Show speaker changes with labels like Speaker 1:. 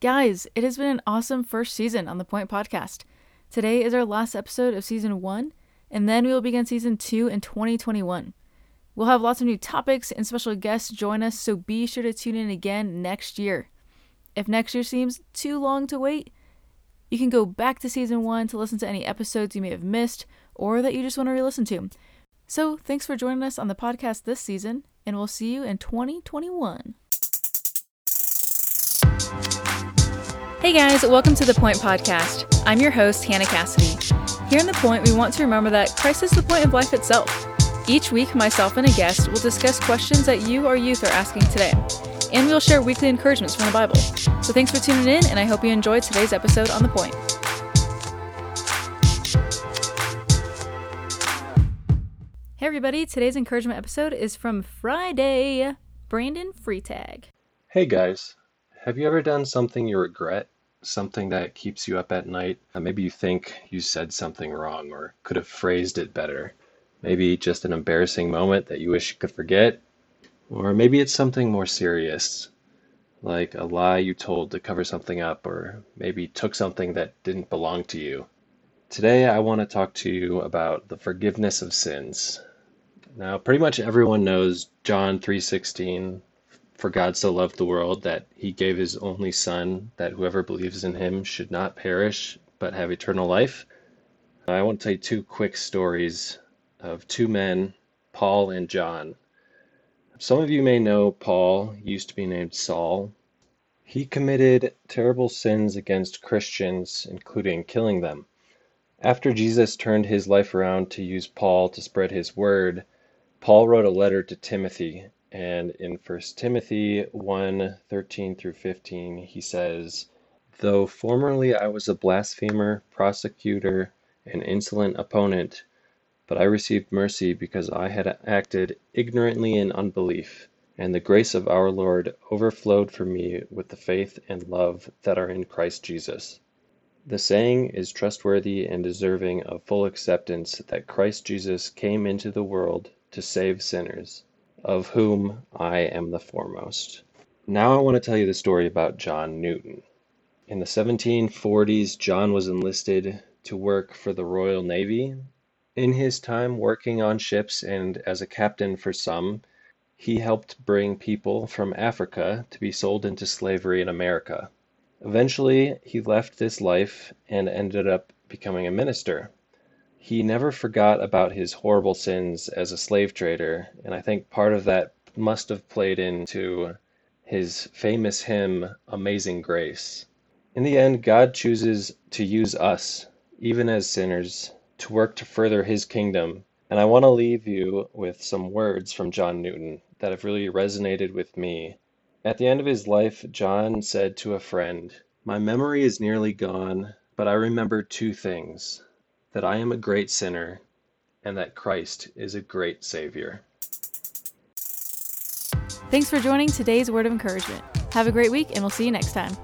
Speaker 1: Guys, it has been an awesome first season on the Point Podcast. Today is our last episode of season one, and then we will begin season two in 2021. We'll have lots of new topics and special guests join us, so be sure to tune in again next year. If next year seems too long to wait, you can go back to season one to listen to any episodes you may have missed or that you just want to re listen to. So, thanks for joining us on the podcast this season, and we'll see you in 2021. Hey guys, welcome to the Point Podcast. I'm your host, Hannah Cassidy. Here in The Point, we want to remember that Christ is the point of life itself. Each week, myself and a guest will discuss questions that you, or youth, are asking today. And we'll share weekly encouragements from the Bible. So thanks for tuning in, and I hope you enjoyed today's episode on The Point. Hey everybody, today's encouragement episode is from Friday, Brandon Freitag.
Speaker 2: Hey guys, have you ever done something you regret? Something that keeps you up at night? Uh, maybe you think you said something wrong or could have phrased it better. Maybe just an embarrassing moment that you wish you could forget. Or maybe it's something more serious, like a lie you told to cover something up, or maybe took something that didn't belong to you. Today I want to talk to you about the forgiveness of sins. Now, pretty much everyone knows John 3:16, for God so loved the world that he gave his only son that whoever believes in him should not perish but have eternal life. I want to tell you two quick stories of two men, Paul and John. Some of you may know Paul used to be named Saul. He committed terrible sins against Christians, including killing them. After Jesus turned his life around to use Paul to spread his word, Paul wrote a letter to Timothy, and in 1 Timothy 1 13 through 15, he says, Though formerly I was a blasphemer, prosecutor, and insolent opponent, but I received mercy because I had acted ignorantly in unbelief, and the grace of our Lord overflowed for me with the faith and love that are in Christ Jesus. The saying is trustworthy and deserving of full acceptance that Christ Jesus came into the world to save sinners, of whom I am the foremost. Now I want to tell you the story about John Newton. In the 1740s, John was enlisted to work for the Royal Navy. In his time working on ships and as a captain for some, he helped bring people from Africa to be sold into slavery in America. Eventually, he left this life and ended up becoming a minister. He never forgot about his horrible sins as a slave trader, and I think part of that must have played into his famous hymn, Amazing Grace. In the end, God chooses to use us, even as sinners, to work to further his kingdom. And I want to leave you with some words from John Newton that have really resonated with me. At the end of his life, John said to a friend, My memory is nearly gone, but I remember two things that I am a great sinner, and that Christ is a great Savior.
Speaker 1: Thanks for joining today's word of encouragement. Have a great week, and we'll see you next time.